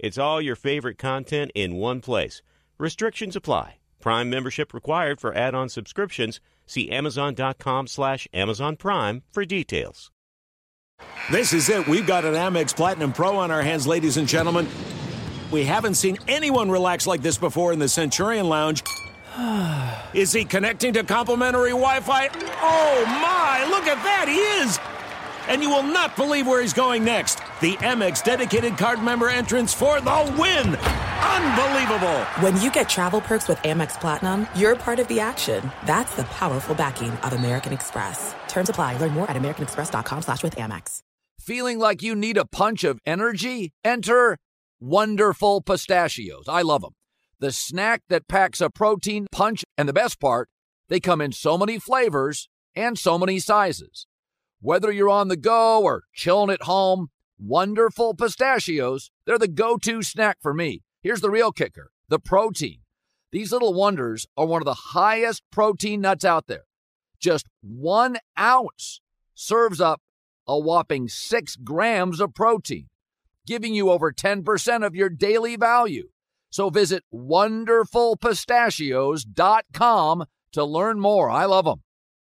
It's all your favorite content in one place. Restrictions apply. Prime membership required for add-on subscriptions. See Amazon.com slash Amazon Prime for details. This is it. We've got an Amex Platinum Pro on our hands, ladies and gentlemen. We haven't seen anyone relax like this before in the Centurion Lounge. Is he connecting to complimentary Wi Fi? Oh my, look at that, he is! And you will not believe where he's going next. The Amex dedicated card member entrance for the win! Unbelievable! When you get travel perks with Amex Platinum, you're part of the action. That's the powerful backing of American Express. Terms apply. Learn more at americanexpress.com slash with Amex. Feeling like you need a punch of energy? Enter Wonderful Pistachios. I love them. The snack that packs a protein punch, and the best part, they come in so many flavors and so many sizes. Whether you're on the go or chilling at home, Wonderful Pistachios, they're the go to snack for me. Here's the real kicker the protein. These little wonders are one of the highest protein nuts out there. Just one ounce serves up a whopping six grams of protein, giving you over 10% of your daily value. So visit wonderfulpistachios.com to learn more. I love them.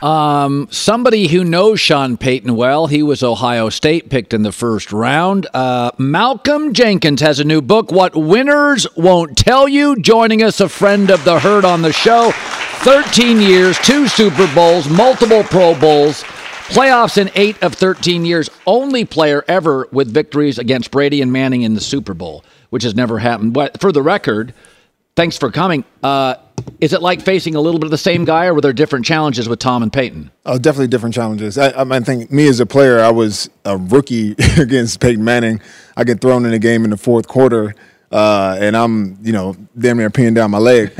Um, somebody who knows Sean Payton well, he was Ohio State picked in the first round. Uh, Malcolm Jenkins has a new book, What Winners Won't Tell You. Joining us, a friend of the herd on the show. 13 years, two Super Bowls, multiple Pro Bowls, playoffs in eight of 13 years. Only player ever with victories against Brady and Manning in the Super Bowl, which has never happened. But for the record, thanks for coming. Uh, is it like facing a little bit of the same guy, or were there different challenges with Tom and Peyton? Oh, definitely different challenges. I, I, think me as a player, I was a rookie against Peyton Manning. I get thrown in the game in the fourth quarter, uh, and I'm, you know, damn near peeing down my leg.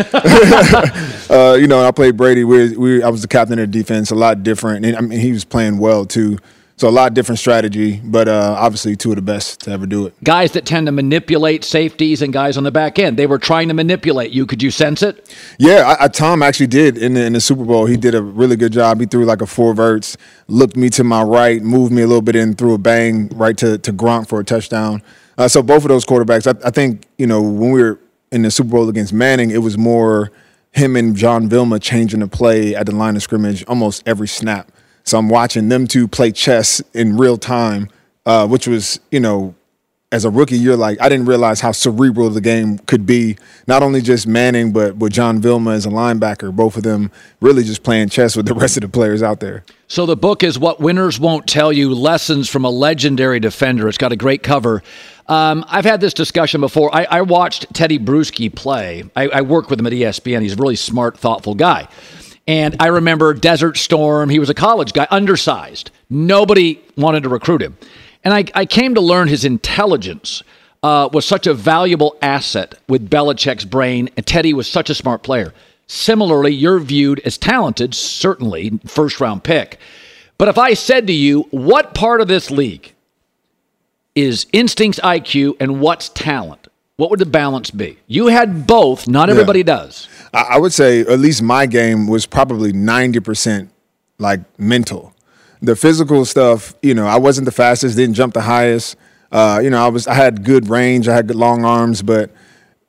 uh, you know, I played Brady. We, we, I was the captain of the defense. A lot different, and I mean, he was playing well too. So a lot of different strategy, but uh, obviously two of the best to ever do it. Guys that tend to manipulate safeties and guys on the back end. They were trying to manipulate you. Could you sense it? Yeah, I, I, Tom actually did in the, in the Super Bowl. He did a really good job. He threw like a four verts, looked me to my right, moved me a little bit in, threw a bang right to, to Gronk for a touchdown. Uh, so both of those quarterbacks, I, I think, you know, when we were in the Super Bowl against Manning, it was more him and John Vilma changing the play at the line of scrimmage almost every snap. So I'm watching them two play chess in real time, uh, which was, you know, as a rookie, you're like, I didn't realize how cerebral the game could be. Not only just Manning, but with John Vilma as a linebacker, both of them really just playing chess with the rest of the players out there. So the book is What Winners Won't Tell You Lessons from a Legendary Defender. It's got a great cover. Um, I've had this discussion before. I, I watched Tedy Bruschi play. I, I work with him at ESPN. He's a really smart, thoughtful guy. And I remember Desert Swarm. He was a college guy, undersized. Nobody wanted to recruit him. And I, I came to learn his intelligence uh, was such a valuable asset with Belichick's brain, and Tedy was such a smart player. Similarly, you're viewed as talented, certainly, first round pick. But if I said to you, what part of this league is instincts, IQ, and what's talent? What would the balance be? You had both. Not everybody yeah. does. I would say at least my game was probably 90% like mental. The physical stuff, you know, I wasn't the fastest, didn't jump the highest. Uh, you know, I was I had good range, I had good long arms, but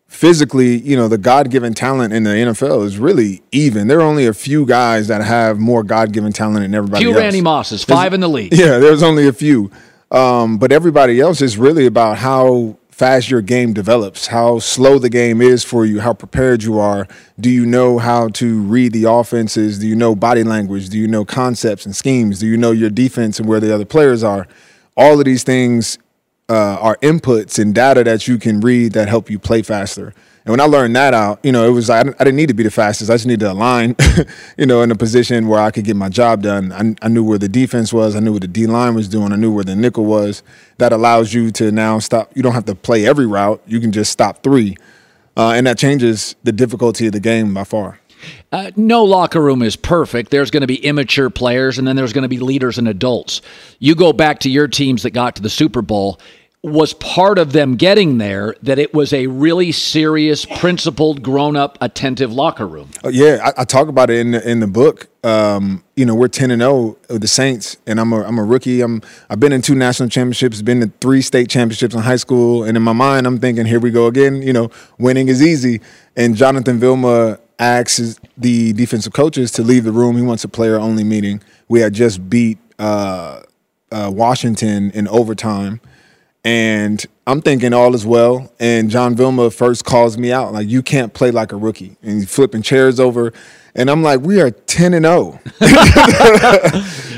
physically, you know, the God-given talent in the NFL is really even. There are only a few guys that have more God-given talent than everybody few else. Randy Mosses, five there's, in the league. Yeah, there's only a few. Um, but everybody else is really about how fast your game develops, how slow the game is for you, how prepared you are. Do you know how to read the offenses? Do you know body language? Do you know concepts and schemes? Do you know your defense and where the other players are? All of these things uh, are inputs and data that you can read that help you play faster. And when I learned that out, you know, it was I didn't, I didn't need to be the fastest. I just needed to align, you know, in a position where I could get my job done. I, I knew where the defense was. I knew what the D line was doing. I knew where the nickel was. That allows you to now stop. You don't have to play every route. You can just stop three, uh, and that changes the difficulty of the game by far. Uh, no locker room is perfect. There's going to be immature players, and then there's going to be leaders and adults. You go back to your teams that got to the Super Bowl was part of them getting there that it was a really serious, principled, grown up, attentive locker room. Uh, yeah, I, I, talk about it in the, in the book. Um, you know, we're ten and zero oh with the Saints, and I'm a I'm a rookie. I'm I've been in two national championships, been to three state championships in high school, and in my mind, I'm thinking, here we go again. You know, winning is easy. And Jonathan Vilma asks the defensive coaches to leave the room. He wants a player only meeting. We had just beat uh, uh, Washington in overtime and I'm thinking all is well. And John Vilma first calls me out, like, you can't play like a rookie. And he's flipping chairs over. And I'm like, we are 10 and 0.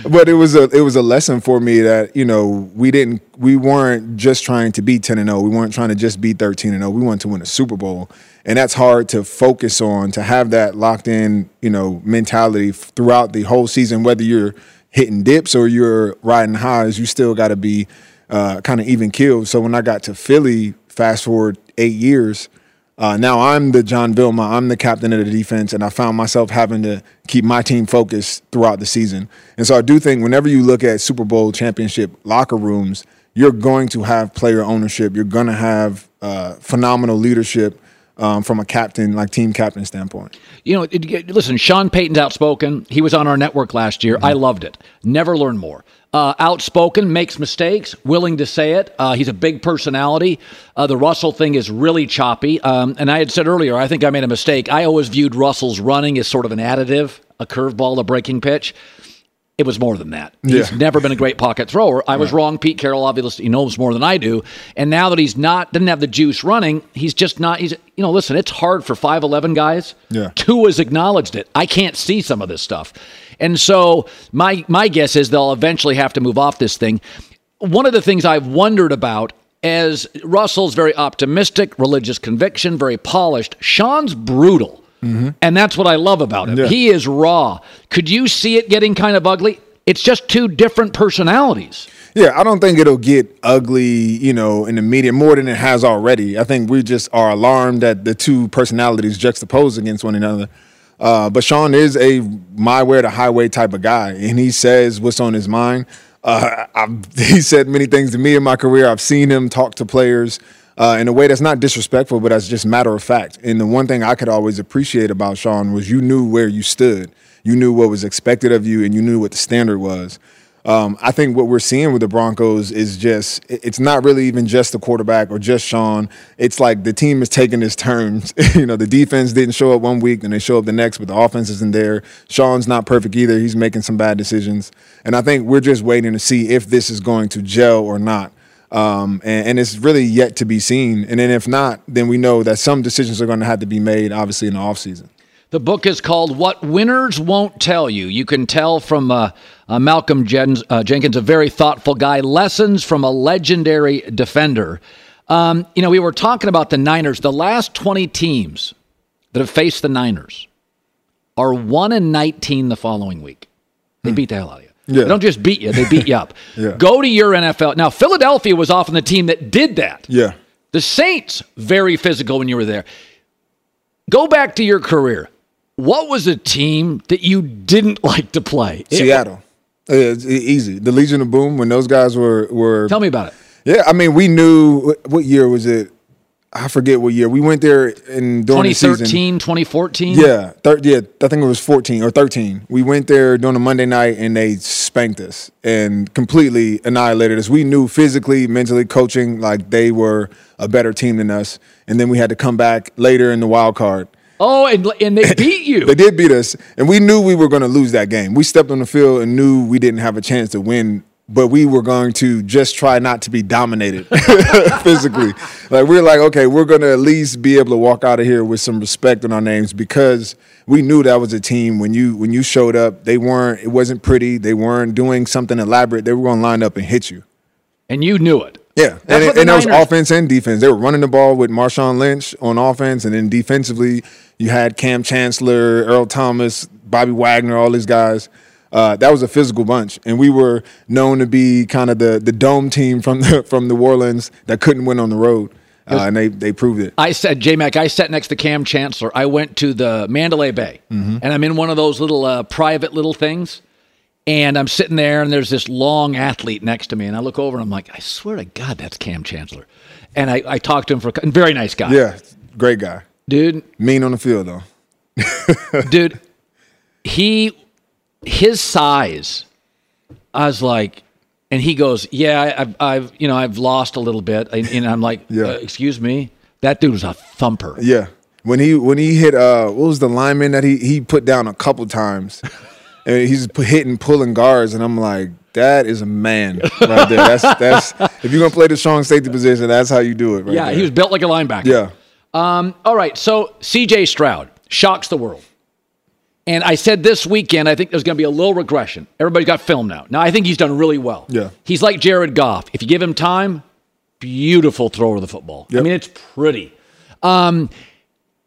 but it was a it was a lesson for me that, you know, we didn't we weren't just trying to be 10 and 0. We weren't trying to just be 13 and 0. We wanted to win a Super Bowl. And that's hard to focus on, to have that locked in, you know, mentality throughout the whole season, whether you're hitting dips or you're riding highs, you still got to be uh, kind of even killed. So when I got to Philly, fast forward eight years, uh, now I'm the John Vilma. I'm the captain of the defense, and I found myself having to keep my team focused throughout the season. And so I do think whenever you look at Super Bowl championship locker rooms, you're going to have player ownership. You're going to have uh, phenomenal leadership. Um, from a captain, like team captain standpoint. You know, it, listen, Sean Payton's outspoken. He was on our network last year. Mm-hmm. I loved it. Never learn more. Uh, outspoken, makes mistakes, willing to say it. Uh, he's a big personality. Uh, the Russell thing is really choppy. Um, and I had said earlier, I think I made a mistake. I always viewed Russell's running as sort of an additive, a curveball, a breaking pitch. It was more than that. He's never been a great pocket thrower. I was right. wrong. Pete Carroll obviously knows more than I do. And now that he's not doesn't have the juice running, he's just not. He's you know, listen, it's hard for five eleven guys. Yeah. two has acknowledged it. I can't see some of this stuff. And so my my guess is they'll eventually have to move off this thing. One of the things I've wondered about as Russell's very optimistic, religious conviction, very polished. Sean's brutal. Mm-hmm. And that's what I love about him. Yeah. He is raw. Could you see it getting kind of ugly? It's just two different personalities. Yeah, I don't think it'll get ugly, you know, in the media more than it has already. I think we just are alarmed that the two personalities juxtaposed against one another. Uh, but Sean is a my way to highway type of guy, and he says what's on his mind. Uh, he said many things to me in my career. I've seen him talk to players uh, in a way that's not disrespectful, but that's just matter of fact. And the one thing I could always appreciate about Sean was you knew where you stood, you knew what was expected of you, and you knew what the standard was. Um, I think what we're seeing with the Broncos is just it's not really even just the quarterback or just Sean. It's like the team is taking its turns. you know, the defense didn't show up one week and they show up the next, but the offense isn't there. Sean's not perfect either. He's making some bad decisions. And I think we're just waiting to see if this is going to gel or not. Um, and, and, it's really yet to be seen. And then if not, then we know that some decisions are going to have to be made, obviously, in the offseason. The book is called What Winners Won't Tell You. You can tell from uh, uh, Malcolm Jens, uh, Jenkins, a very thoughtful guy, lessons from a legendary defender. Um, you know, we were talking about the Niners. The last 20 teams that have faced the Niners are 1 and 19 the following week. They hmm. beat the hell out of you. Yeah. They don't just beat you, they beat you up. yeah. Go to your NFL. Now, Philadelphia was often the team that did that. Yeah. The Saints, very physical when you were there. Go back to your career. What was a team that you didn't like to play? Seattle. It, uh, easy. The Legion of Boom when those guys were were. Tell me about it. Yeah, I mean, we knew what year was it? I forget what year. We went there in during 2013, 2014. Yeah, thir- yeah, I think it was 14 or 13. We went there during a Monday night and they spanked us and completely annihilated us. We knew physically, mentally, coaching like they were a better team than us. And then we had to come back later in the wild card Oh, and, and they beat you. they did beat us, and we knew we were going to lose that game. We stepped on the field and knew we didn't have a chance to win but we were going to just try not to be dominated physically. Like we are like, okay, we're going to at least be able to walk out of here with some respect on our names because we knew that was a team. When you when you showed up, they weren't. It wasn't pretty. They weren't doing something elaborate. They were going to line up and hit you. And you knew it. Yeah, That's and, what it, the and there was offense and defense. They were running the ball with Marshawn Lynch on offense, and then defensively, you had Kam Chancellor, Earl Thomas, Bobby Wagner, all these guys. Uh, that was a physical bunch, and we were known to be kind of the the dome team from the from New Orleans that couldn't win on the road, uh, and they they proved it. I said, J Mac, I sat next to Kam Chancellor. I went to the Mandalay Bay, Mm-hmm. and I'm in one of those little uh, private little things. And I'm sitting there, and there's this long athlete next to me. And I look over, and I'm like, I swear to God, that's Kam Chancellor. And I, I talked to him for a, very nice guy. Yeah, great guy, Dude, mean on the field though. dude, he, his size, I was like, and he goes, yeah, I've, I've you know, I've lost a little bit. And, and I'm like, Yeah. uh, excuse me? That dude was a thumper. Yeah. When he when he hit uh what was the lineman that he he put down a couple times, and he's hitting pulling guards, and I'm like, that is a man right there. That's that's if you're gonna play the strong safety position, that's how you do it. Right Yeah, there. he was built like a linebacker. Yeah. Um. All right, so CJ Stroud shocks the world. And I said this weekend, I think there's going to be a little regression. Everybody's got film now. Now, I think he's done really well. Yeah. He's like Jared Goff. If you give him time, beautiful thrower of the football. I mean, it's pretty. Um,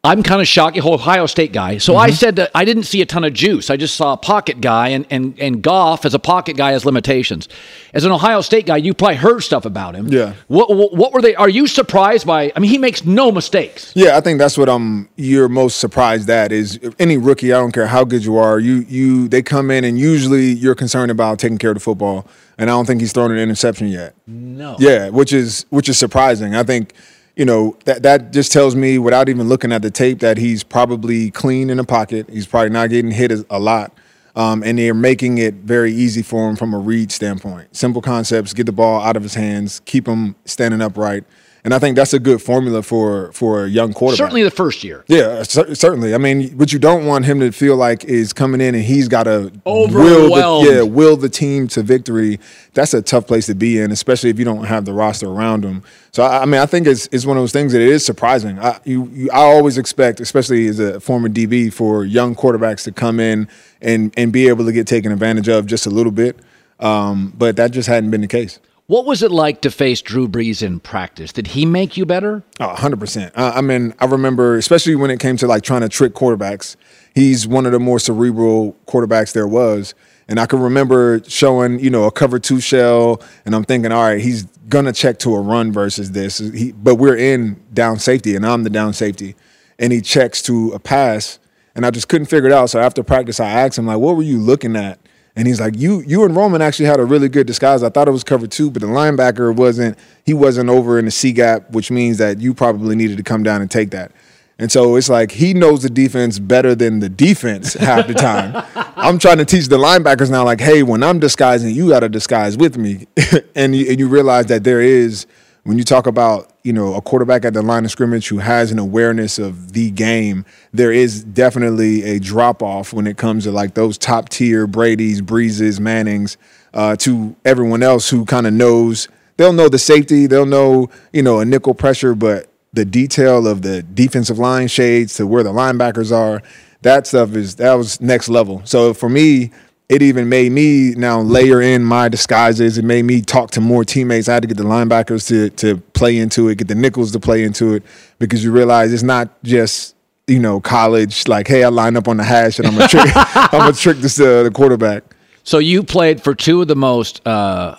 I'm kind of shocked. Whole Ohio State guy. So Mm-hmm. I said that I didn't see a ton of juice. I just saw a pocket guy, and and and Goff as a pocket guy has limitations. As an Ohio State guy, you probably heard stuff about him. Yeah. What what, what were they? Are you surprised by? I mean, he makes no mistakes. Yeah, I think that's what um you're most surprised at is any rookie. I don't care how good you are. You you they come in and usually you're concerned about taking care of the football, and I don't think he's thrown an interception yet. No. Yeah, which is which is surprising. I think you know that that just tells me without even looking at the tape that he's probably clean in the pocket. He's probably not getting hit a, lot. Um, and they're making it very easy for him from a read standpoint. Simple concepts: get the ball out of his hands, keep him standing upright, and I think that's a good formula for for a young quarterback. Certainly the first year. Yeah, cer- certainly. I mean, what you don't want him to feel like is coming in and he's got to will the, yeah, will the team to victory. That's a tough place to be in, especially if you don't have the roster around him. So, I, I mean, I think it's it's one of those things that it is surprising. I you, you I always expect, especially as a former DB, for young quarterbacks to come in and and be able to get taken advantage of just a little bit. Um, but that just hadn't been the case. What was it like to face Drew Brees in practice? Did he make you better? Oh, 100%. Uh, I mean, I remember, especially when it came to like trying to trick quarterbacks, he's one of the more cerebral quarterbacks there was. And I can remember showing, you know, a cover two shell, and I'm thinking, all right, he's gonna check to a run versus this. He, but we're in down safety, and I'm the down safety, and he checks to a pass, and I just couldn't figure it out. So after practice, I asked him like, "What were you looking at?" And he's like, "You, you and Roman actually had a really good disguise. I thought it was cover two, but the linebacker wasn't. He wasn't over in the C gap, which means that you probably needed to come down and take that." And so it's like he knows the defense better than the defense half the time. I'm trying to teach the linebackers now, like, hey, when I'm disguising, you got to disguise with me. and, you, and you realize that there is, when you talk about, you know, a quarterback at the line of scrimmage who has an awareness of the game, there is definitely a drop off when it comes to like those top tier Brady's, Breezes, Mannings, uh, to everyone else who kind of knows. They'll know the safety, they'll know, you know, a nickel pressure, but the detail of the defensive line shades to where the linebackers are, that stuff is that was next level. So for me, it even made me now layer in my disguises. It made me talk to more teammates. I had to get the linebackers to to play into it, get the nickels to play into it, because you realize it's not just you know college. Like, hey, I line up on the hash and I'm gonna trick, I'm gonna trick this uh, the quarterback. So you played for two of the most uh,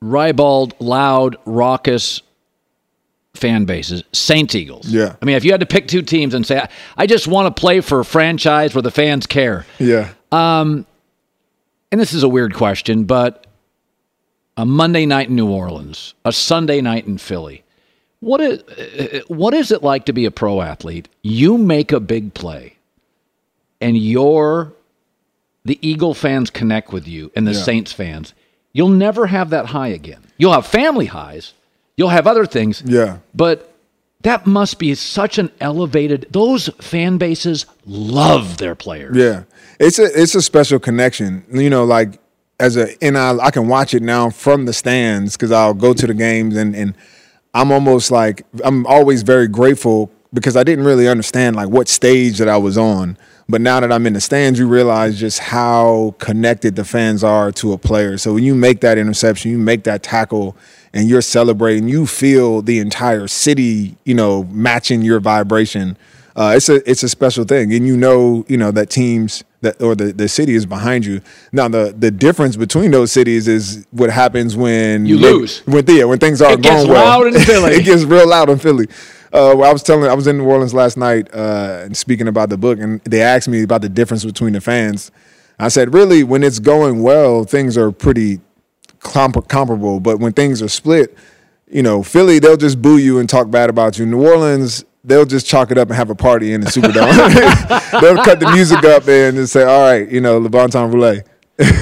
ribald, loud, raucous fan bases, Saints Eagles. Yeah. I mean, if you had to pick two teams and say, I- I just want to play for a franchise where the fans care, Yeah, and this is a weird question, but a Monday night in New Orleans, a Sunday night in Philly. What is what is it like to be a pro athlete? You make a big play, and you're the Eagle fans connect with you, and the Yeah. Saints fans. You'll never have that high again. You'll have family highs. You'll have other things. Yeah. But that must be such an elevated. Those fan bases love their players. Yeah, it's a it's a special connection. You know, like as a and I, I can watch it now from the stands because I'll go to the games and and I'm almost like I'm always very grateful because I didn't really understand like what stage that I was on. But now that I'm in the stands, you realize just how connected the fans are to a player. So when you make that interception, you make that tackle, and you're celebrating, you feel the entire city, you know, matching your vibration. Uh, it's a it's a special thing, and you know, you know that teams that or the, the city is behind you. Now the the difference between those cities is what happens when You lose. when yeah when things are It gets going well. in Philly. it gets real loud in Philly. Uh, well, I was telling, I was in New Orleans last night uh, and speaking about the book, and they asked me about the difference between the fans. I said, really, when it's going well, things are pretty comp- comparable, but when things are split, you know, Philly, they'll just boo you and talk bad about you. New Orleans, they'll just chalk it up and have a party in the Superdome. they'll cut the music up and just say, all right, you know, Le Bon Temps Roulette.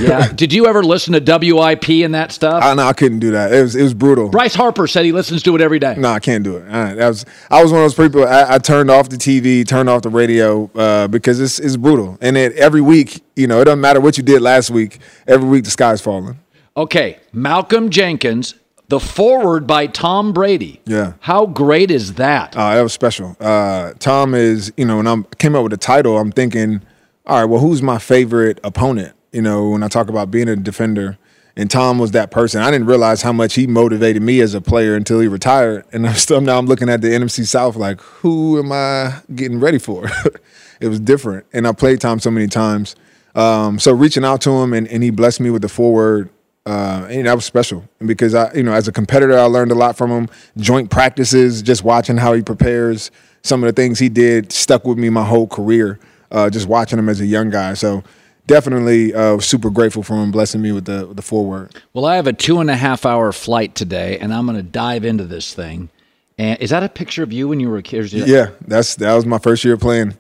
Yeah. Did you ever listen to WIP and that stuff? I, no, I couldn't do that. It was, it was brutal. Bryce Harper said he listens to it every day. No, I can't do it. I, that was I was one of those people. I, I turned off the TV, turned off the radio uh, because it's it's brutal. And it, every week, you know, it doesn't matter what you did last week. Every week, the sky's falling. Okay, Malcolm Jenkins, the forward by Tom Brady. Yeah. How great is that? Uh, that was special. Uh, Tom is, you know, when I came up with the title, I'm thinking, all right, well, who's my favorite opponent? You know, when I talk about being a defender, and Tom was that person. I didn't realize how much he motivated me as a player until he retired. And I'm still now I'm looking at the NFC South like, who am I getting ready for? it was different, and I played Tom so many times. Um, so reaching out to him, and, and he blessed me with the forward uh, and that was special And because I, you know, as a competitor, I learned a lot from him. Joint practices, just watching how he prepares. Some of the things he did stuck with me my whole career. Uh, just watching him as a young guy, so definitely uh, super grateful for him blessing me with the with the forward. Well, I have a two and a half hour flight today, and I'm going to dive into this thing. And is that a picture of you when you were a kid? Yeah, that's that was my first year playing.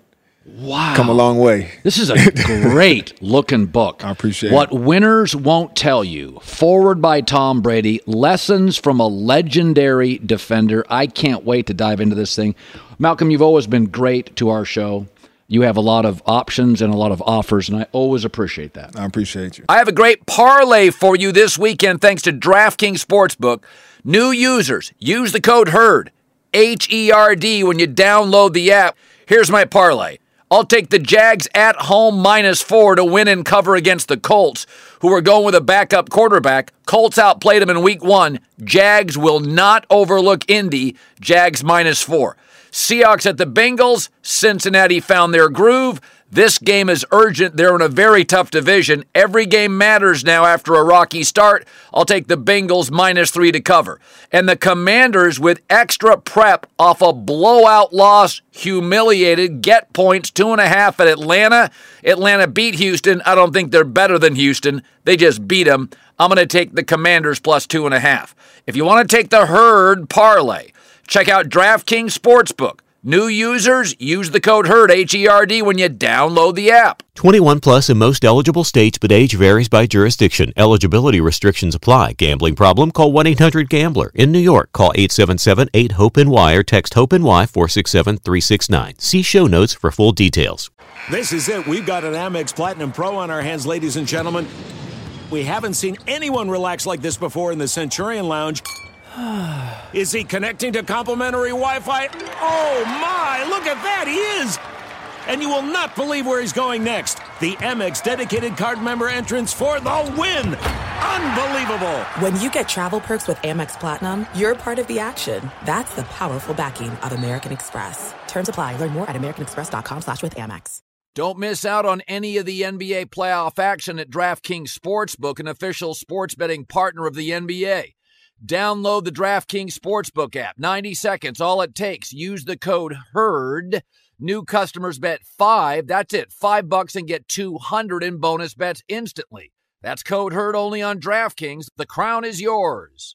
Wow. Come a long way. This is a great looking book. I appreciate What it. What Winners Won't Tell You. Forward by Tom Brady. Lessons from a legendary defender. I can't wait to dive into this thing. Malcolm, you've always been great to our show. You have a lot of options and a lot of offers, and I always appreciate that. I appreciate you. I have a great parlay for you this weekend thanks to DraftKings Sportsbook. New users, use the code HERD, H E R D, when you download the app. Here's my parlay. I'll take the Jags at home minus four to win and cover against the Colts, who are going with a backup quarterback. Colts outplayed them in week one. Jags will not overlook Indy. Jags minus four. Seahawks at the Bengals. Cincinnati found their groove. This game is urgent. They're in a very tough division. Every game matters now after a rocky start. I'll take the Bengals minus three to cover. And the Commanders with extra prep off a blowout loss, humiliated, get points, two and a half at Atlanta. Atlanta beat Houston. I don't think they're better than Houston. They just beat them. I'm going to take the Commanders plus two and a half. If you want to take the herd parlay, check out DraftKings Sportsbook. New users use the code HERD, H E R D, when you download the app. 21 plus in most eligible states, but age varies by jurisdiction. Eligibility restrictions apply. Gambling problem? Call 1 800 Gambler. In New York, call 877 8 HOPE NY or text HOPE NY 467 369. See show notes for full details. This is it. We've got an Amex Platinum Pro on our hands, ladies and gentlemen. We haven't seen anyone relax like this before in the Centurion Lounge. Is he connecting to complimentary Wi Fi? Oh my, look at that, he is! And you will not believe where he's going next. The Amex dedicated card member entrance for the win! Unbelievable! When you get travel perks with Amex Platinum, you're part of the action. That's the powerful backing of American Express. Terms apply. Learn more at americanexpress.com slash with Amex. Don't miss out on any of the NBA playoff action at DraftKings Sportsbook, an official sports betting partner of the NBA. Download the DraftKings Sportsbook app. 90 seconds, all it takes. Use the code HERD. New customers bet 5, that's it, 5 bucks and get 200 in bonus bets instantly. That's code HERD only on DraftKings. The crown is yours.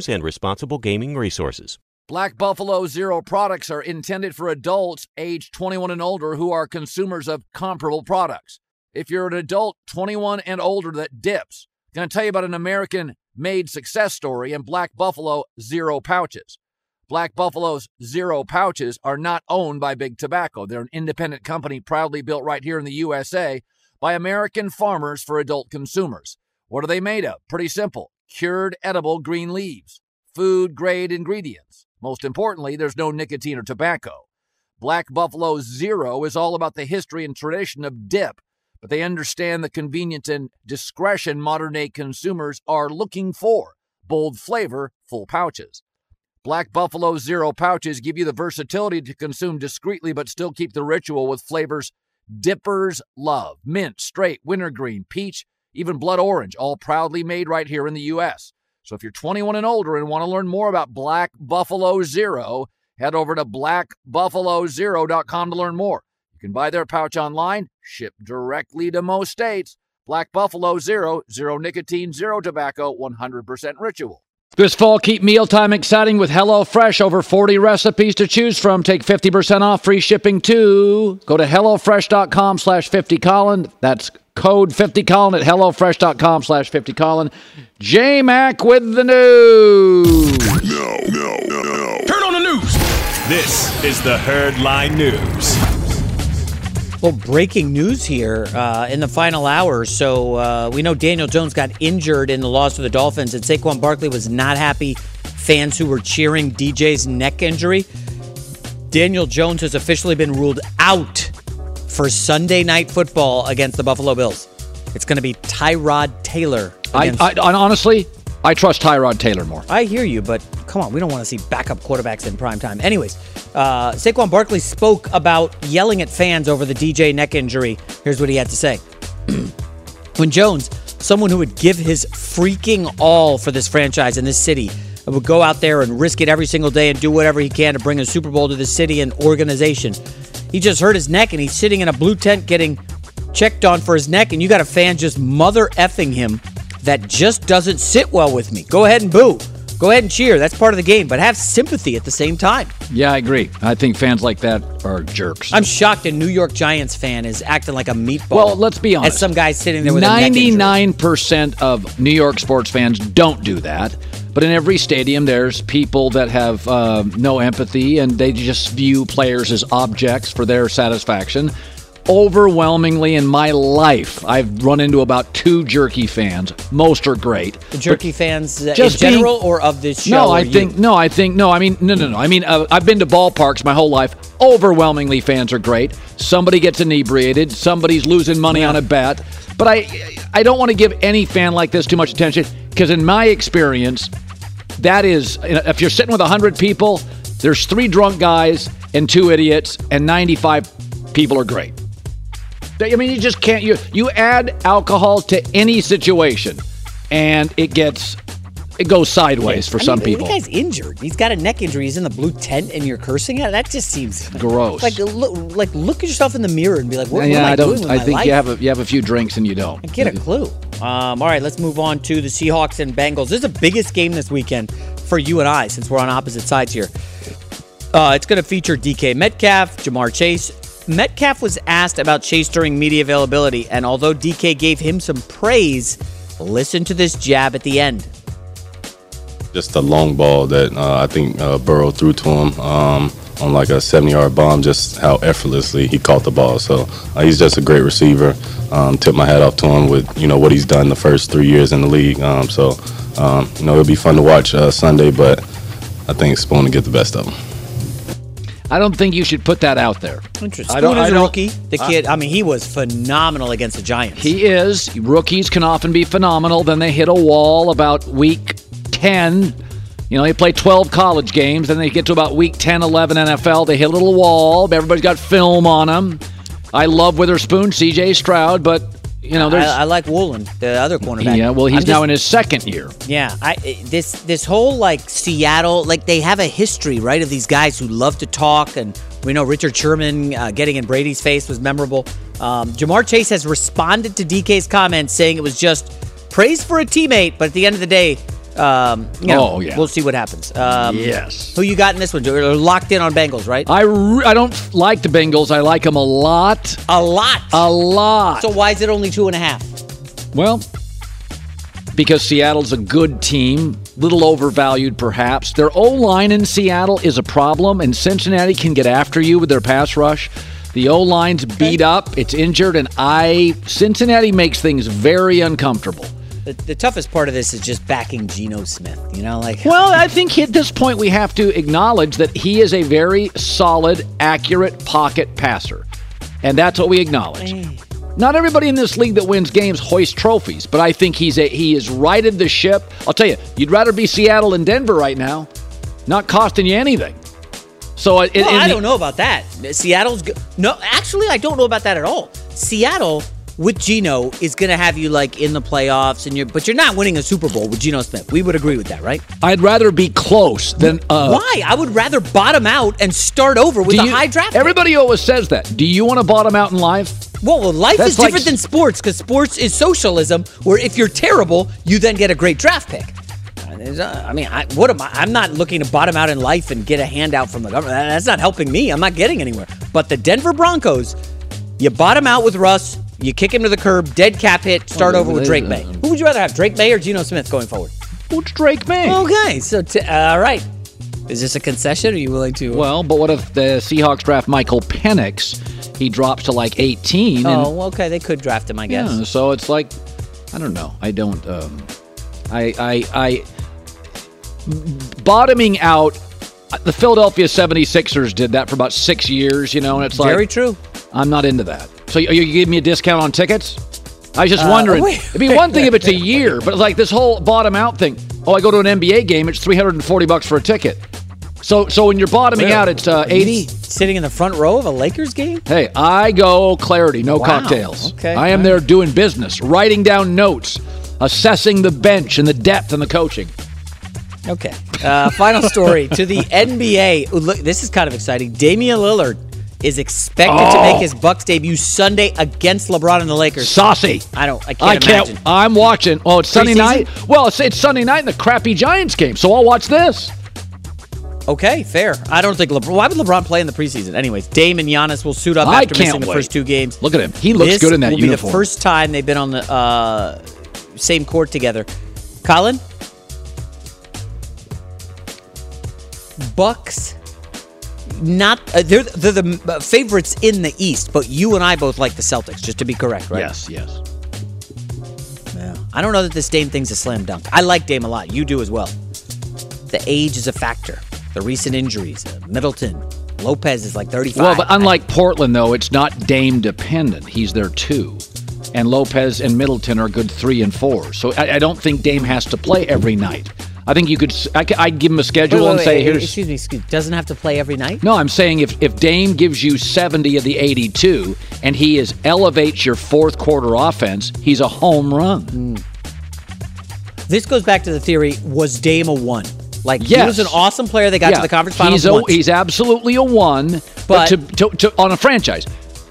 and responsible gaming resources. Black Buffalo Zero products are intended for adults age 21 and older who are consumers of comparable products. If you're an adult 21 and older that dips, I'm going to tell you about an American made success story in Black Buffalo Zero pouches. Black Buffalo's Zero pouches are not owned by Big Tobacco. They're an independent company proudly built right here in the USA by American farmers for adult consumers. What are they made of? Pretty simple cured edible green leaves, food grade ingredients. Most importantly, there's no nicotine or tobacco. Black Buffalo Zero is all about the history and tradition of dip, but they understand the convenience and discretion modern day consumers are looking for. Bold flavor, full pouches. Black Buffalo Zero pouches give you the versatility to consume discreetly but still keep the ritual with flavors dippers love mint, straight, wintergreen, peach, even blood orange, all proudly made right here in the U.S. So if you're 21 and older and want to learn more about Black Buffalo Zero, head over to blackbuffalozero.com to learn more. You can buy their pouch online, ship directly to most states. Black Buffalo Zero, zero nicotine, zero tobacco, 100% ritual. This fall, keep mealtime exciting with HelloFresh. Over 40 recipes to choose from. Take 50% off free shipping too. Go to HelloFresh.com slash 50Colin. That's code 50Colin at HelloFresh.com slash 50Colin. J Mac with the news. No, no, no, no. Turn on the news. This is the Herd Line News. Well, breaking news here uh, in the final hour. So uh, we know Daniel Jones got injured in the loss to the Dolphins, and Saquon Barkley was not happy. Fans who were cheering DJ's neck injury. Daniel Jones has officially been ruled out for Sunday night football against the Buffalo Bills. It's going to be Tyrod Taylor. I, I, I honestly, I trust Tyrod Taylor more. I hear you, but come on, we don't want to see backup quarterbacks in prime time. Anyways, uh, Saquon Barkley spoke about yelling at fans over the DJ neck injury. Here's what he had to say. when Jones, someone who would give his freaking all for this franchise and this city, would go out there and risk it every single day and do whatever he can to bring a Super Bowl to the city and organization. He just hurt his neck and he's sitting in a blue tent getting checked on for his neck, and you got a fan just mother effing him that just doesn't sit well with me. Go ahead and boo. Go ahead and cheer. That's part of the game, but have sympathy at the same time. Yeah, I agree. I think fans like that are jerks. I'm shocked a New York Giants fan is acting like a meatball. Well, let's be honest. As some guy sitting there with a neck injury. 99% of New York sports fans don't do that. But in every stadium, there's people that have uh, no empathy and they just view players as objects for their satisfaction. Overwhelmingly in my life, I've run into about two jerky fans. Most are great. The jerky fans uh, in just being- general or of this show? No, I you? think no, I think no. I mean, no, no, no. I mean, uh, I've been to ballparks my whole life. Overwhelmingly, fans are great. Somebody gets inebriated. Somebody's losing money on a bet. But I, I don't want to give any fan like this too much attention because, in my experience, that is if you're sitting with hundred people, there's three drunk guys and two idiots, and 95 people are great. I mean, you just can't. You you add alcohol to any situation, and it gets it goes sideways for I some mean, people. The guy's injured. He's got a neck injury. He's in the blue tent, and you're cursing at. it? That just seems Gross. Like look, like look at yourself in the mirror and be like, what, what am I, I don't. doing with I my think life? you have a you have a few drinks and you don't. I Get a clue. Um, all right, let's move on to the Seahawks and Bengals. This is the biggest game this weekend for you and I, since we're on opposite sides here. Uh, it's going to feature DK Metcalf, Ja'Marr Chase. Metcalf was asked about Chase during media availability, and although DK gave him some praise, listen to this jab at the end. Just a long ball that uh, I think uh, Burrow threw to him um, on like a 70-yard bomb. Just how effortlessly he caught the ball. So uh, he's just a great receiver. Um, tip my hat off to him with you know what he's done the first three years in the league. Um, so um, you know it'll be fun to watch uh, Sunday, but I think Spoon to get the best of him. I don't think you should put that out there. Interesting. I don't- Spoon is I a don't- rookie. The kid, I mean, he was phenomenal against the Giants. He is. Rookies can often be phenomenal. Then they hit a wall about week 10. You know, they play 12 college games, then they get to about week 10, 11 NFL. They hit a little wall. Everybody's got film on them. I love Witherspoon, CJ Stroud, but, you know, there's. I, I like Woolen, the other cornerback. yeah, well, he's I'm now just- in his second year. Yeah, I this this whole like Seattle, like they have a history, right, of these guys who love to talk, and we know Richard Sherman uh, getting in Brady's face was memorable. Um, Ja'Marr Chase has responded to DK's comments, saying it was just praise for a teammate, but at the end of the day, um, you know, Oh, yeah. we'll see what happens. Um, Yes. Who you got in this one? You're locked in on Bengals, right? I, re- I don't like the Bengals. I like them a lot. A lot. A lot. So why is it only two and a half? Well, because Seattle's a good team, little overvalued perhaps. Their O line in Seattle is a problem, and Cincinnati can get after you with their pass rush. The O line's beat up, it's injured, and I Cincinnati makes things very uncomfortable. The, the toughest part of this is just backing Geno Smith. You know, like Well, I think at this point we have to acknowledge that he is a very solid, accurate pocket passer. And that's what we acknowledge. Not everybody in this league that wins games hoist trophies, but I think he's a he has righted the ship. I'll tell you, you'd rather be Seattle and Denver right now, not costing you anything. So uh, Well, I don't know about that. Seattle's no, actually, I don't know about that at all. Seattle with Geno is going to have you like in the playoffs, and you're but you're not winning a Super Bowl with Geno Smith. We would agree with that, right? I'd rather be close than uh, Why? I would rather bottom out and start over with a you- high draft. pick. Everybody always says that. Do you want to bottom out in life? Well, well life That's is like- different than sports because sports is socialism, where if you're terrible, you then get a great draft pick. I mean, I, what am I? I'm not looking to bottom out in life and get a handout from the government. That's not helping me. I'm not getting anywhere. But the Denver Broncos, you bottom out with Russ, you kick him to the curb, dead cap hit, start Oh, over with Drake Maye. Who would you rather have, Drake Maye or Geno Smith going forward? What's Drake Maye? Okay, so t- all right. Is this a concession? Are you willing to? Well, but what if the Seahawks draft Michael Penix? He drops to like 18. Oh, well, okay, they could draft him, I guess. Yeah, so it's like, I don't know. I don't. Um, I, I, I, bottoming out. The Philadelphia 76ers did that for about six years, you know, and it's like Very true. I'm not into that. So you, you give me a discount on tickets? I was just Uh, wondering. wait, it'd be one thing if it's a year, but like this whole bottom out thing. Oh, I go to an NBA game, it's 340 bucks for a ticket. So so when you're bottoming Really? out, it's uh, 80. Sitting in the front row of a Lakers game? Hey, I go clarity, no Wow, cocktails. okay, I am there doing business, writing down notes, assessing the bench and the depth and the coaching. Okay. Uh, final story to the NBA. Ooh, look, this is kind of exciting. Damian Lillard is expected to Oh. make his Bucks debut Sunday against LeBron and the Lakers. Saucy. I don't. I can't I can't. imagine. I'm watching. Oh, it's Sunday night. Well, it's, it's Sunday night in the crappy Giants game, so I'll watch this. Okay, fair. I don't think LeBron. Why would LeBron play in the preseason? Anyways, Dame and Giannis will suit up I after missing the first two games. Look at him. He looks This good in that will uniform. be the first time they've been on the uh, same court together. Colin, Bucks. Not uh, they're they're the uh, favorites in the East, but you and I both like the Celtics. Just to be correct, right? Yes, yes. Yeah. I don't know that this Dame thing's a slam dunk. I like Dame a lot. You do as well. The age is a factor. The recent injuries. Uh, Middleton, Lopez is like 35. Well, but unlike Portland, though, it's not Dame dependent. He's there too. And Lopez and Middleton are good three and four. So I, I don't think Dame has to play every night. I think you could. I, would give him a schedule wait, and say, wait, "Here's." excuse me, excuse doesn't have to play every night. No, I'm saying if, if Dame gives you 70 of the 82 and he is elevates your fourth quarter offense, he's a home run. Hmm. This goes back to the theory: was Dame a one? Like he was an awesome player. They got to the conference finals He's, a, he's absolutely a one, but, But- to, to, to, on a franchise,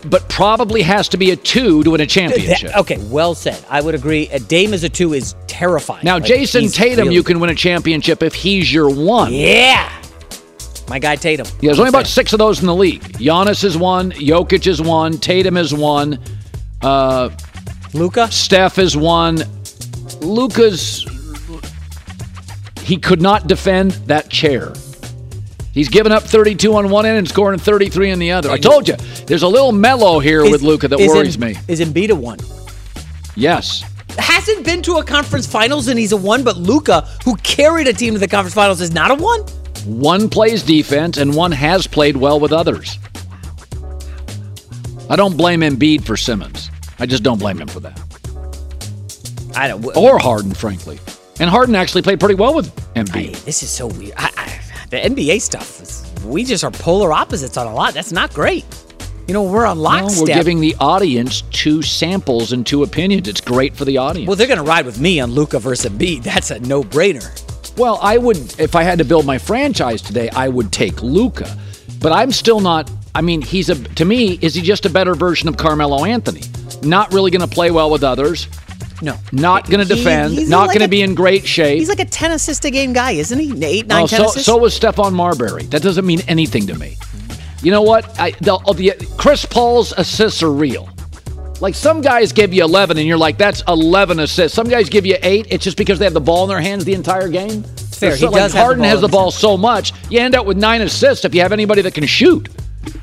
but probably has to be a two to win a championship. Okay, well said. I would agree. A Dame as a two is terrifying. Now, Like, Jayson Tatum, really- you can win a championship if he's your one. Yeah, my guy Tatum. Yeah, there's only about six of those in the league. Giannis is one, Jokic is one, Tatum is one, uh, Luka. Steph is one. Luka's he could not defend that chair. He's giving up 32 on one end and scoring 33 on the other. I told you, there's a little mellow here with Luka that worries me. Is Embiid a one? Yes. Hasn't been to a conference finals and he's a one, but Luka, who carried a team to the conference finals, is not a one. One plays defense and one has played well with others. I don't blame Embiid for Simmons. I just don't blame him for that. I don't. Or Harden, frankly. And Harden actually played pretty well with Embiid. I- this is so weird. I, I, the NBA stuff, is, we just are polar opposites on a lot. That's not great. You know, we're on No, lockstep. we're giving the audience two samples and two opinions. It's great for the audience. well, they're going to ride with me on Luka versus Embiid. That's a no-brainer. Well, I would, if I had to build my franchise today, I would take Luka. But I'm still not. I mean, he's a. To me, is he just a better version of Carmelo Anthony? Not really going to play well with others. No. Not going to defend. Not like going to be in great shape. He's like a 10 assist a game guy, isn't he? Eight, nine, Oh, 10 so, assists? so was Stephon Marbury. That doesn't mean anything to me. You know what? I, the, oh, the, Chris Paul's assists are real. Like some guys give you 11 and you're like, that's 11 assists. Some guys give you eight. It's just because they have the ball in their hands the entire game. fair. So, He like, does the Harden ball has the ball so much, you end up with nine assists if you have anybody that can shoot.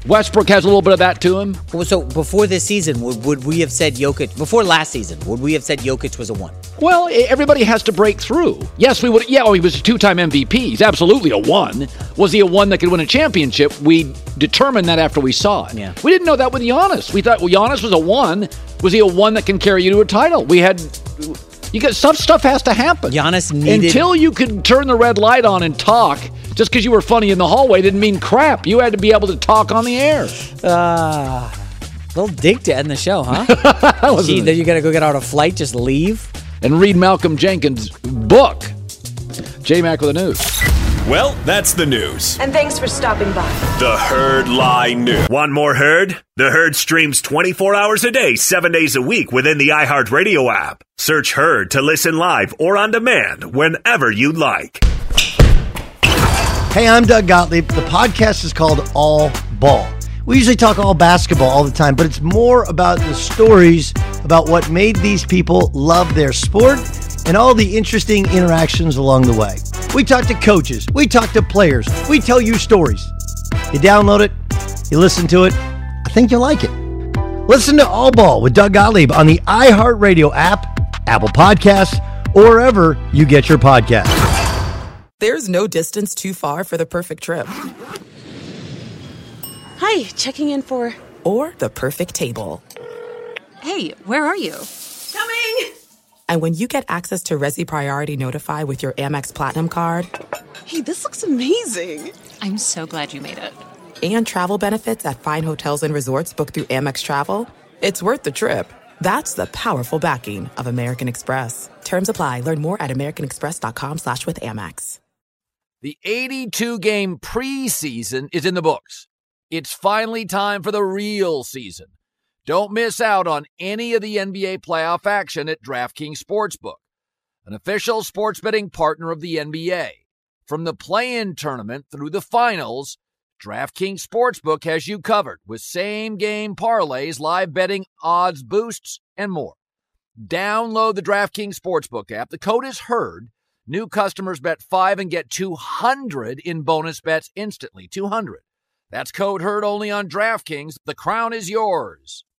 Westbrook has a little bit of that to him. So before this season, would, would we have said Jokic, before last season, would we have said Jokic was a one? Well, everybody has to break through. Yes, we would. Yeah, oh, he was a two-time MVP. He's absolutely a one. Was he a one that could win a championship? We determined that after we saw it. Yeah. We didn't know that with Giannis. We thought well, Giannis was a one. Was he a one that can carry you to a title? We had. You got some stuff has to happen. Giannis needed- until you could turn the red light on and talk. Just because you were funny in the hallway didn't mean crap. You had to be able to talk on the air. Uh, little dig to end the show, huh? Gee, then you got to go get out a flight, just leave? And read Malcolm Jenkins' book. J Mac with the news. Well, that's the news. And thanks for stopping by. The Herd Lie News. Want more Herd? The Herd streams 24 hours a day, 7 days a week within the iHeartRadio app. Search Herd to listen live or on demand whenever you like. Hey, I'm Doug Gottlieb. The podcast is called All Ball. We usually talk all basketball all the time, but it's more about the stories about what made these people love their sport and all the interesting interactions along the way. We talk to coaches, we talk to players, we tell you stories. You download it, you listen to it. I think you'll like it. Listen to All Ball with Doug Gottlieb on the iHeartRadio app, Apple Podcasts, or wherever you get your podcasts. There's no distance too far for the perfect trip. Hi, checking in for. Or the perfect table. Hey, where are you? Coming! And when you get access to Resy Priority Notify with your Amex Platinum card Hey, this looks amazing. I'm so glad you made it. and travel benefits at fine hotels and resorts booked through Amex Travel, it's worth the trip. That's the powerful backing of American Express. Terms apply. Learn more at americanexpress.com slash with Amex. The 82 game preseason is in the books. It's finally time for the real season. Don't miss out on any of the NBA playoff action at DraftKings Sportsbook, an official sports betting partner of the NBA. From the play in tournament through the finals, DraftKings Sportsbook has you covered with same game parlays, live betting, odds boosts, and more. Download the DraftKings Sportsbook app. The code is HERD. New customers bet 5 and get 200 in bonus bets instantly. 200. That's code HERD only on DraftKings. The crown is yours.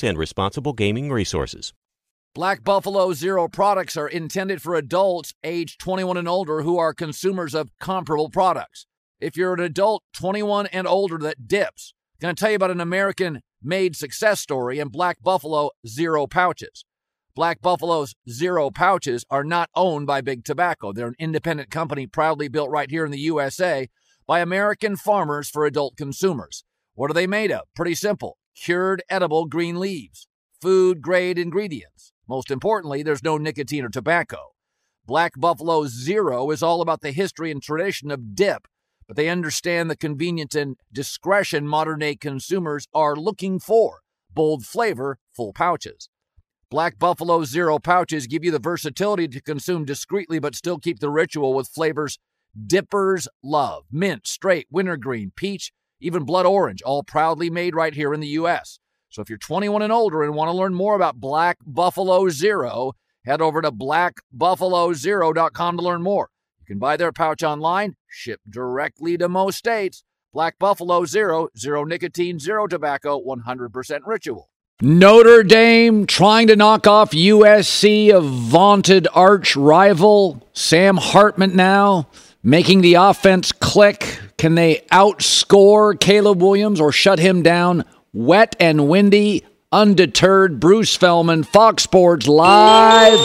and responsible gaming resources. Black Buffalo Zero products are intended for adults age 21 and older who are consumers of comparable products. If you're an adult 21 and older that dips, I'm going to tell you about an American made success story in Black Buffalo Zero pouches. Black Buffalo's Zero pouches are not owned by Big Tobacco. They're an independent company proudly built right here in the USA by American farmers for adult consumers. What are they made of? Pretty simple cured edible green leaves, food grade ingredients. Most importantly, there's no nicotine or tobacco. Black Buffalo Zero is all about the history and tradition of dip, but they understand the convenience and discretion modern day consumers are looking for. Bold flavor, full pouches. Black Buffalo Zero pouches give you the versatility to consume discreetly but still keep the ritual with flavors dippers love mint, straight, wintergreen, peach, even blood orange, all proudly made right here in the U.S. So if you're 21 and older and want to learn more about Black Buffalo Zero, Head over to blackbuffalozero.com to learn more. You can buy their pouch online, shipped directly to most states. Black Buffalo Zero, zero nicotine, zero tobacco, 100% ritual. Notre Dame trying to knock off USC, a vaunted arch rival. Sam Hartman now making the offense click. Can they outscore Caleb Williams or shut him down? Wet and windy, undeterred. Bruce Feldman, Fox Sports Live.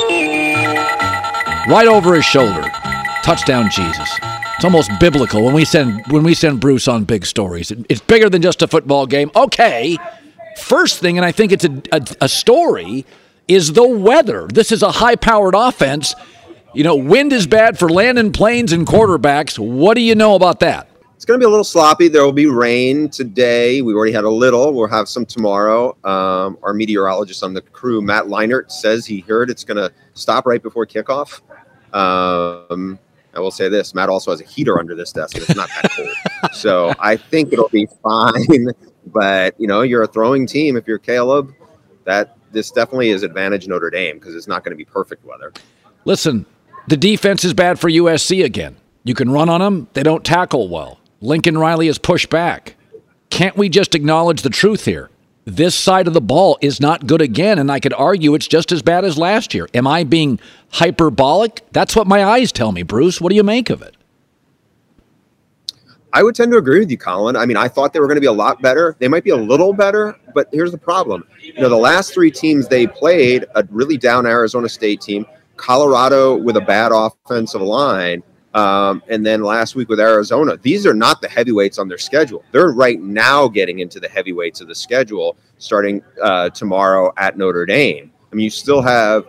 Right over his shoulder. Touchdown, Jesus. It's almost biblical when we send when we send Bruce on big stories. It's bigger than just a football game. Okay. First thing, and I think it's a, a, a story, is the weather. This is a high-powered offense. You know, wind is bad for landing planes and quarterbacks. What do you know about that? It's going to be a little sloppy. There will be rain today. We already had a little. We'll have some tomorrow. Um, our meteorologist on the crew, Matt Leinart, says he heard it's going to stop right before kickoff. Um, I will say this: Matt also has a heater under this desk, and it's not that cold. so I think it'll be fine. But you know, you're a throwing team. If you're Caleb, that this definitely is advantage Notre Dame because it's not going to be perfect weather. Listen, the defense is bad for USC again. You can run on them; they don't tackle well. Lincoln Riley is pushed back. Can't we just acknowledge the truth here? This side of the ball is not good again, and I could argue it's just as bad as last year. Am I being hyperbolic? That's what my eyes tell me, Bruce. What do you make of it? I would tend to agree with you, Colin. I mean, I thought they were going to be a lot better. They might be a little better, but here's the problem. You know, the last three teams they played, a really down Arizona State team, Colorado with a bad offensive line, um, and then last week with Arizona. These are not the heavyweights on their schedule. They're right now getting into the heavyweights of the schedule starting uh, tomorrow at Notre Dame. I mean, you still have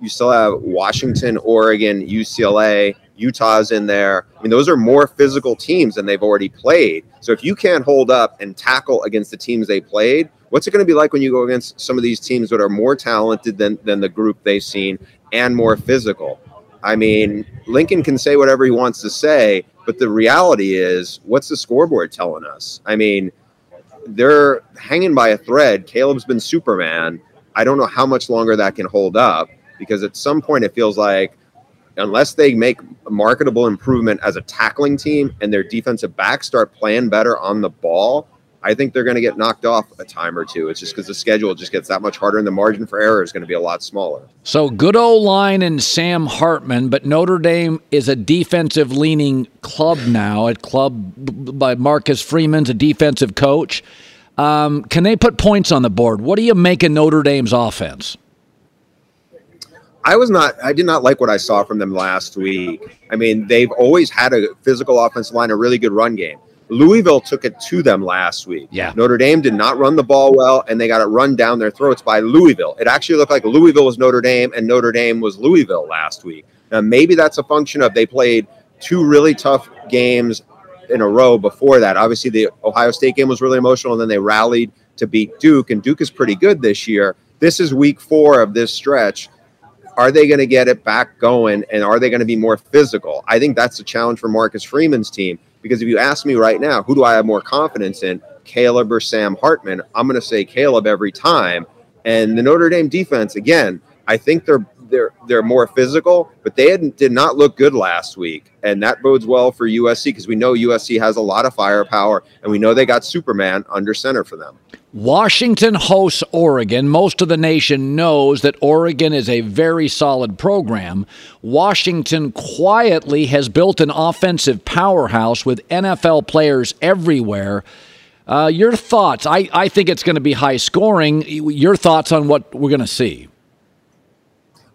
you still have Washington, Oregon, UCLA, Utah's in there. I mean, those are more physical teams than they've already played. So if you can't hold up and tackle against the teams they played, what's it going to be like when you go against some of these teams that are more talented than, than the group they've seen and more physical? I mean, Lincoln can say whatever he wants to say, but the reality is, what's the scoreboard telling us? I mean, they're hanging by a thread. Caleb's been Superman. I don't know how much longer that can hold up because at some point it feels like unless they make a marketable improvement as a tackling team and their defensive backs start playing better on the ball, I think they're going to get knocked off a time or two. It's just because the schedule just gets that much harder and the margin for error is going to be a lot smaller. So good old line and Sam Hartman, but Notre Dame is a defensive leaning club now. A club by Marcus Freeman's a defensive coach. Um, can they put points on the board? What do you make of Notre Dame's offense? I was not. I did not like what I saw from them last week. I mean, they've always had a physical offensive line, a really good run game. Louisville took it to them last week. Yeah. Notre Dame did not run the ball well, and they got it run down their throats by Louisville. It actually looked like Louisville was Notre Dame, and Notre Dame was Louisville last week. Now, maybe that's a function of they played two really tough games in a row before that. Obviously, the Ohio State game was really emotional, and then they rallied to beat Duke, and Duke is pretty good this year. This is week four of this stretch are they going to get it back going and are they going to be more physical? I think that's the challenge for Marcus Freeman's team because if you ask me right now, who do I have more confidence in, Caleb or Sam Hartman? I'm going to say Caleb every time. And the Notre Dame defense, again, I think they're they're they're more physical, but they did not look good last week, and that bodes well for USC because we know USC has a lot of firepower, and we know they got Superman under center for them. Washington hosts Oregon. Most of the nation knows that Oregon is a very solid program. Washington quietly has built an offensive powerhouse with NFL players everywhere. Uh, your thoughts? I, I think it's going to be high scoring. Your thoughts on what we're going to see?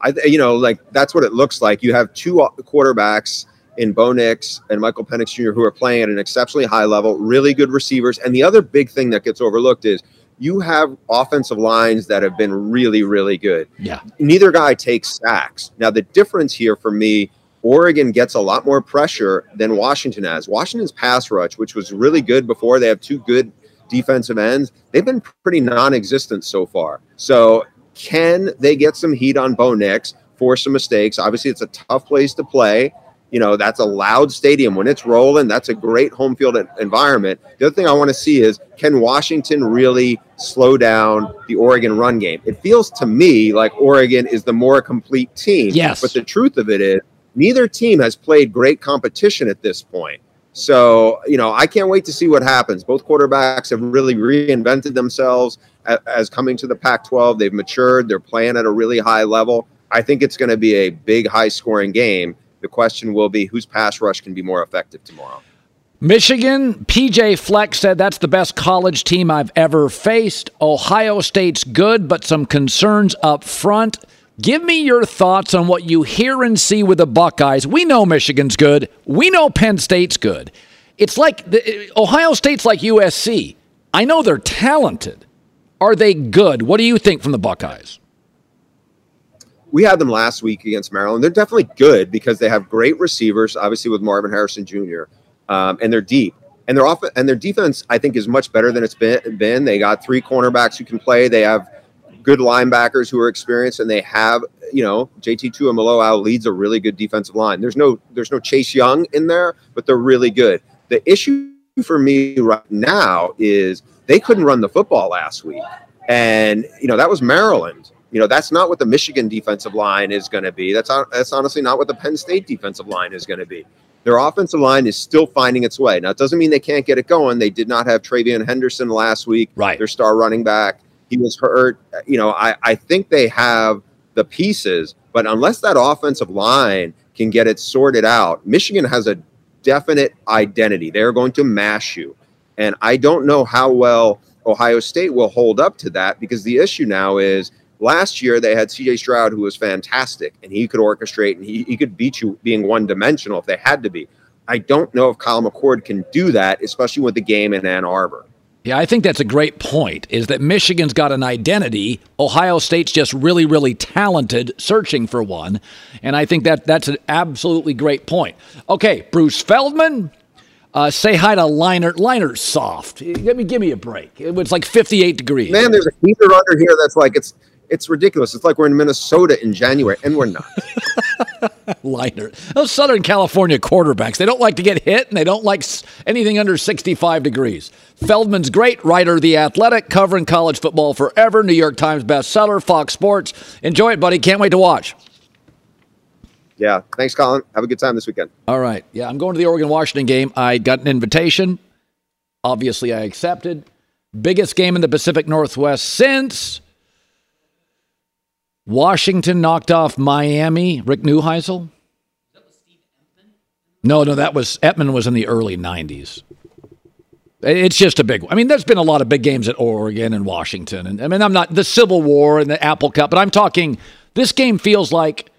I, you know, like that's what it looks like. You have two quarterbacks in Bo Nix and Michael Penix Jr., who are playing at an exceptionally high level, really good receivers. And the other big thing that gets overlooked is you have offensive lines that have been really, really good. Yeah. Neither guy takes sacks. Now, the difference here for me, Oregon gets a lot more pressure than Washington has. Washington's pass rush, which was really good before, they have two good defensive ends. They've been pretty non existent so far. So, can they get some heat on Bo Nix for some mistakes? Obviously, it's a tough place to play You know, that's a loud stadium. When it's rolling, that's a great home field environment. The other thing I want to see is can Washington really slow down the Oregon run game? It feels to me like Oregon is the more complete team. Yes. But the truth of it is, neither team has played great competition at this point. So, you know, I can't wait to see what happens. Both quarterbacks have really reinvented themselves as coming to the Pac 12. They've matured, they're playing at a really high level. I think it's going to be a big, high scoring game. The question will be whose pass rush can be more effective tomorrow. Michigan, PJ Fleck said that's the best college team I've ever faced. Ohio State's good, but some concerns up front. Give me your thoughts on what you hear and see with the Buckeyes. We know Michigan's good. We know Penn State's good. It's like the, Ohio State's like USC. I know they're talented. Are they good? What do you think from the Buckeyes? We had them last week against Maryland. They're definitely good because they have great receivers, obviously with Marvin Harrison Jr. Um, and they're deep. And their off and their defense, I think, is much better than it's been. Been they got three cornerbacks who can play. They have good linebackers who are experienced, and they have you know JT two and Tuimoloau leads a really good defensive line. There's no there's no Chase Young in there, but they're really good. The issue for me right now is they couldn't run the football last week, and you know that was Maryland. You know, that's not what the Michigan defensive line is going to be. That's that's honestly not what the Penn State defensive line is going to be. Their offensive line is still finding its way. Now, it doesn't mean they can't get it going. They did not have TreVeyon Henderson last week, right? Their star running back. He was hurt. You know, I, I think they have the pieces, but unless that offensive line can get it sorted out, Michigan has a definite identity. They're going to mash you. And I don't know how well Ohio State will hold up to that because the issue now is Last year, they had CJ Stroud, who was fantastic, and he could orchestrate and he, he could beat you being one dimensional if they had to be. I don't know if Kyle McCord can do that, especially with the game in Ann Arbor. Yeah, I think that's a great point. Is that Michigan's got an identity. Ohio State's just really, really talented, searching for one. And I think that that's an absolutely great point. Okay, Bruce Feldman, uh, say hi to Liner. Liner's soft. Give me, give me a break. It was like 58 degrees. Man, there's a heater under here that's like it's it's ridiculous. It's like we're in Minnesota in January, and we're not. Liner. Those Southern California quarterbacks, they don't like to get hit, and they don't like anything under 65 degrees. Feldman's great writer, The Athletic, covering college football forever. New York Times bestseller, Fox Sports. Enjoy it, buddy. Can't wait to watch. Yeah. Thanks, Colin. Have a good time this weekend. All right. Yeah, I'm going to the Oregon Washington game. I got an invitation. Obviously, I accepted. Biggest game in the Pacific Northwest since Washington knocked off Miami. Rick Neuheisel. No, no, that was Emtman was in the early '90s. It's just a big. I mean, there's been a lot of big games at Oregon and Washington, and I mean, I'm not the Civil War and the Apple Cup, but I'm talking. This game feels like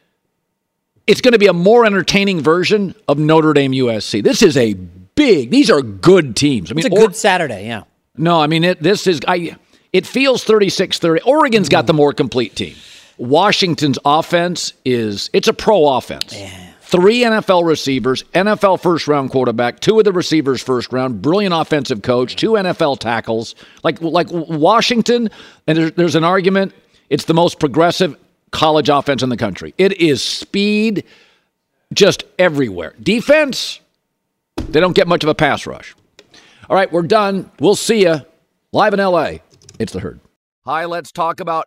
it's going to be a more entertaining version of Notre Dame USC. This is a big. These are good teams. I mean, it's a good or, Saturday. Yeah. No, I mean it, this is. I. It feels 36-30. Oregon's got the more complete team. Washington's offense is it's a pro offense. Yeah. Three NFL receivers, NFL first round quarterback, two of the receivers first round, brilliant offensive coach, two NFL tackles. Like like Washington, and there's, there's an argument. It's the most progressive college offense in the country. It is speed just everywhere. Defense, they don't get much of a pass rush. All right, we're done. We'll see you live in LA. It's the herd. Hi, let's talk about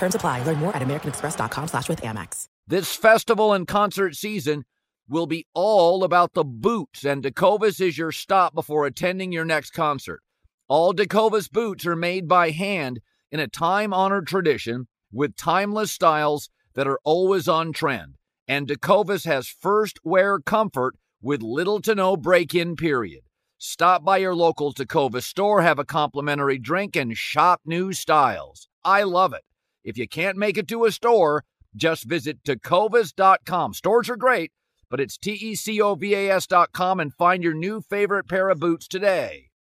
Terms apply. Learn more at americanexpress.com slash with Amex. This festival and concert season will be all about the boots, and Tecovas is your stop before attending your next concert. All Tecovas boots are made by hand in a time honored tradition with timeless styles that are always on trend. And Tecovas has first wear comfort with little to no break in period. Stop by your local Tecovas store, have a complimentary drink, and shop new styles. I love it. If you can't make it to a store, just visit tecovas.com. Stores are great, but it's T E C O V A S.com and find your new favorite pair of boots today.